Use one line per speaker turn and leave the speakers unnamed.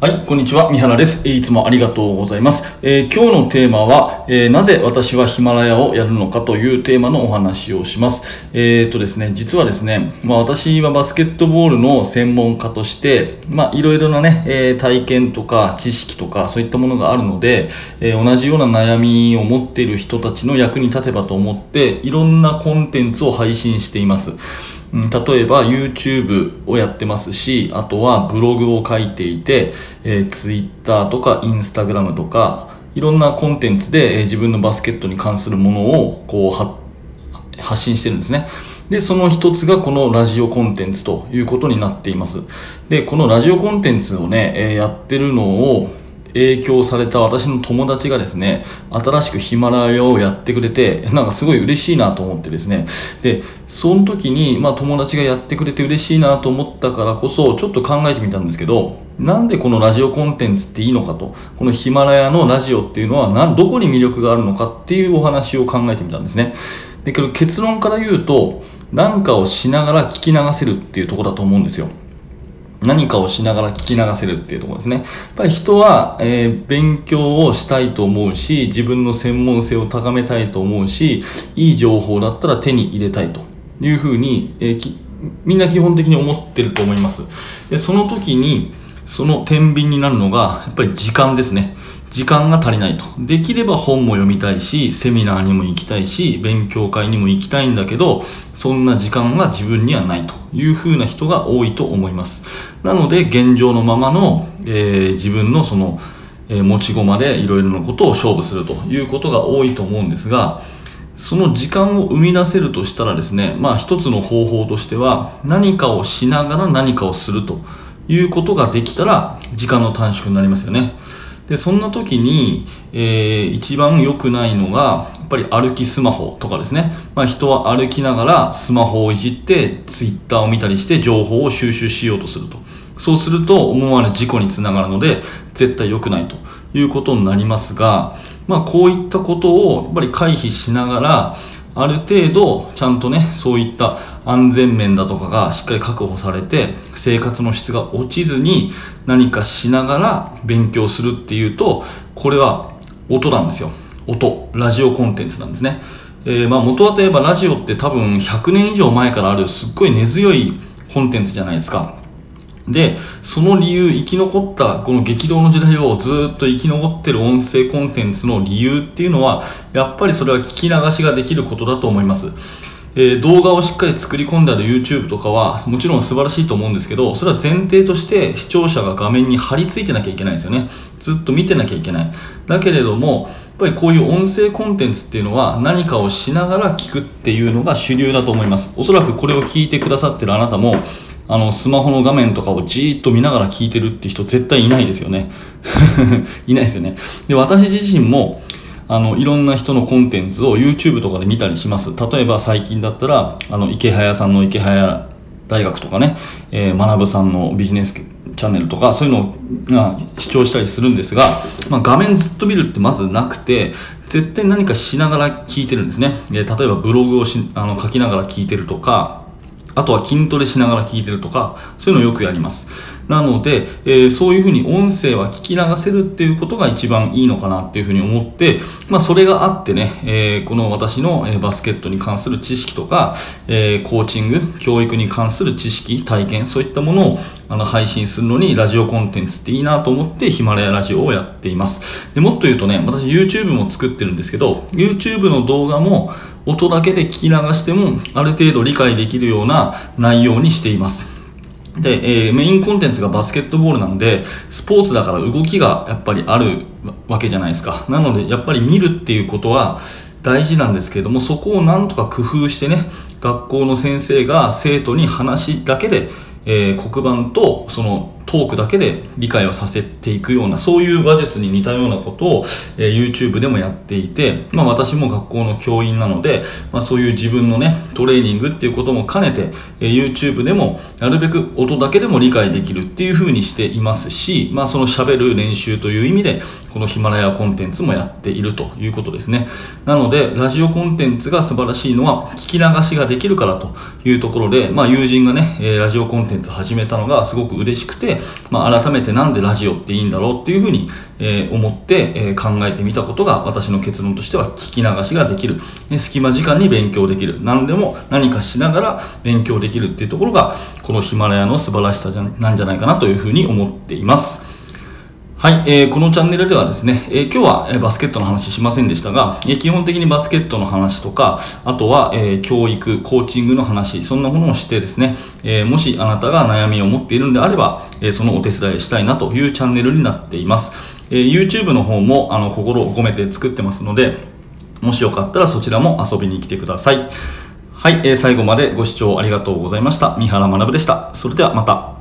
はい、こんにちは。三原です。いつもありがとうございます。えー、今日のテーマは、えー、なぜ私はヒマラヤをやるのかというテーマのお話をします。えー、とですね、実はですね、まあ私はバスケットボールの専門家として、まあいろいろなね、え、体験とか知識とかそういったものがあるので、え、同じような悩みを持っている人たちの役に立てばと思って、いろんなコンテンツを配信しています。例えば YouTube をやってますし、あとはブログを書いていて、えー、Twitter とか Instagram とか、いろんなコンテンツで、えー、自分のバスケットに関するものをこう発信してるんですね。で、その一つがこのラジオコンテンツということになっています。で、このラジオコンテンツをね、えー、やってるのを、影響された私の友達がですね、新しくヒマラヤをやってくれて、なんかすごい嬉しいなと思ってですね、で、その時に、まあ友達がやってくれて嬉しいなと思ったからこそ、ちょっと考えてみたんですけど、なんでこのラジオコンテンツっていいのかと、このヒマラヤのラジオっていうのは、どこに魅力があるのかっていうお話を考えてみたんですね。で、けど結論から言うと、何かをしながら聞き流せるっていうとこだと思うんですよ。何かをしながら聞き流せるっていうところですね。やっぱり人は、えー、勉強をしたいと思うし、自分の専門性を高めたいと思うし、いい情報だったら手に入れたいというふうに、えー、みんな基本的に思ってると思います。で、その時に、その天秤になるのが、やっぱり時間ですね。時間が足りないと。できれば本も読みたいし、セミナーにも行きたいし、勉強会にも行きたいんだけど、そんな時間が自分にはないというふうな人が多いと思います。なので、現状のままの、えー、自分のその、えー、持ち駒でいろいろなことを勝負するということが多いと思うんですが、その時間を生み出せるとしたらですね、まあ一つの方法としては、何かをしながら何かをするということができたら、時間の短縮になりますよね。でそんな時に、えー、一番良くないのがやっぱり歩きスマホとかですね、まあ、人は歩きながらスマホをいじってツイッターを見たりして情報を収集しようとすると。そうすると思わぬ事故につながるので絶対良くないということになりますが、まあ、こういったことをやっぱり回避しながらある程度ちゃんとねそういった安全面だとかがしっかり確保されて生活の質が落ちずに何かしながら勉強するっていうとこれは音なんですよ。音。ラジオコンテンツなんですね、えー、まあ元はといえばラジオって多分100年以上前からあるすっごい根強いコンテンツじゃないですか。で、その理由、生き残ったこの激動の時代をずっと生き残ってる音声コンテンツの理由っていうのは、やっぱりそれは聞き流しができることだと思います。えー、動画をしっかり作り込んである YouTube とかはもちろん素晴らしいと思うんですけどそれは前提として視聴者が画面に貼り付いてなきゃいけないんですよねずっと見てなきゃいけないだけれどもやっぱりこういう音声コンテンツっていうのは何かをしながら聞くっていうのが主流だと思いますおそらくこれを聞いてくださってるあなたもあの、スマホの画面とかをじーっと見ながら聞いてるって人絶対いないですよね。いないですよね。で、私自身も、あの、いろんな人のコンテンツを YouTube とかで見たりします。例えば最近だったら、あの、池早さんの池早大学とかね、えー、学さんのビジネスチャンネルとか、そういうのを視聴したりするんですが、まあ、画面ずっと見るってまずなくて、絶対何かしながら聞いてるんですね。えー、例えばブログをしあの書きながら聞いてるとか、あとは筋トレしながら聞いてるとか、そういうのをよくやります。なので、えー、そういうふうに音声は聞き流せるっていうことが一番いいのかなっていうふうに思って、まあそれがあってね、えー、この私のバスケットに関する知識とか、えー、コーチング、教育に関する知識、体験、そういったものをあの配信するのにラジオコンテンツっていいなと思ってヒマラヤラジオをやっています。でもっと言うとね、私 YouTube も作ってるんですけど、YouTube の動画も音だけで聞き流してもある程度理解できるような内容にしています。で、えー、メインコンテンツがバスケットボールなんで、スポーツだから動きがやっぱりあるわけじゃないですか。なので、やっぱり見るっていうことは大事なんですけれども、そこをなんとか工夫してね、学校の先生が生徒に話だけで、えー、黒板とそのトークだけで理解をさせていくようなそういう話術に似たようなことを、え、YouTube でもやっていて、まあ、私も学校の教員なので、まあ、そういう自分のねトレーニングっていうことも兼ねて、え、YouTube でもなるべく音だけでも理解できるっていうふうにしていますし、まあ、その喋る練習という意味でこのヒマラヤコンテンツもやっているということですね。なのでラジオコンテンツが素晴らしいのは聞き流しができるからというところで、まあ、友人がね、え、ラジオコンテンツ始めたのがすごく嬉しくてまあ、改めてなんでラジオっていいんだろうっていうふうに、えー、思って、えー、考えてみたことが私の結論としては聞き流しができる、ね、隙間時間に勉強できる。何でも何かしながら勉強できるっていうところがこのヒマラヤの素晴らしさじゃなんじゃないかなというふうに思っています。はい、えー、このチャンネルではですね、えー、今日は、えバスケットの話しませんでしたが、えー、基本的にバスケットの話とか、あとは、え教育、コーチングの話、そんなものをしてですね、えもしあなたが悩みを持っているのであれば、えそのお手伝いしたいなというチャンネルになっています。え YouTube の方もあの心を込めて作ってますので、もしよかったらそちらも遊びに来てください。はい、え最後までご視聴ありがとうございました。三原学でした。それではまた。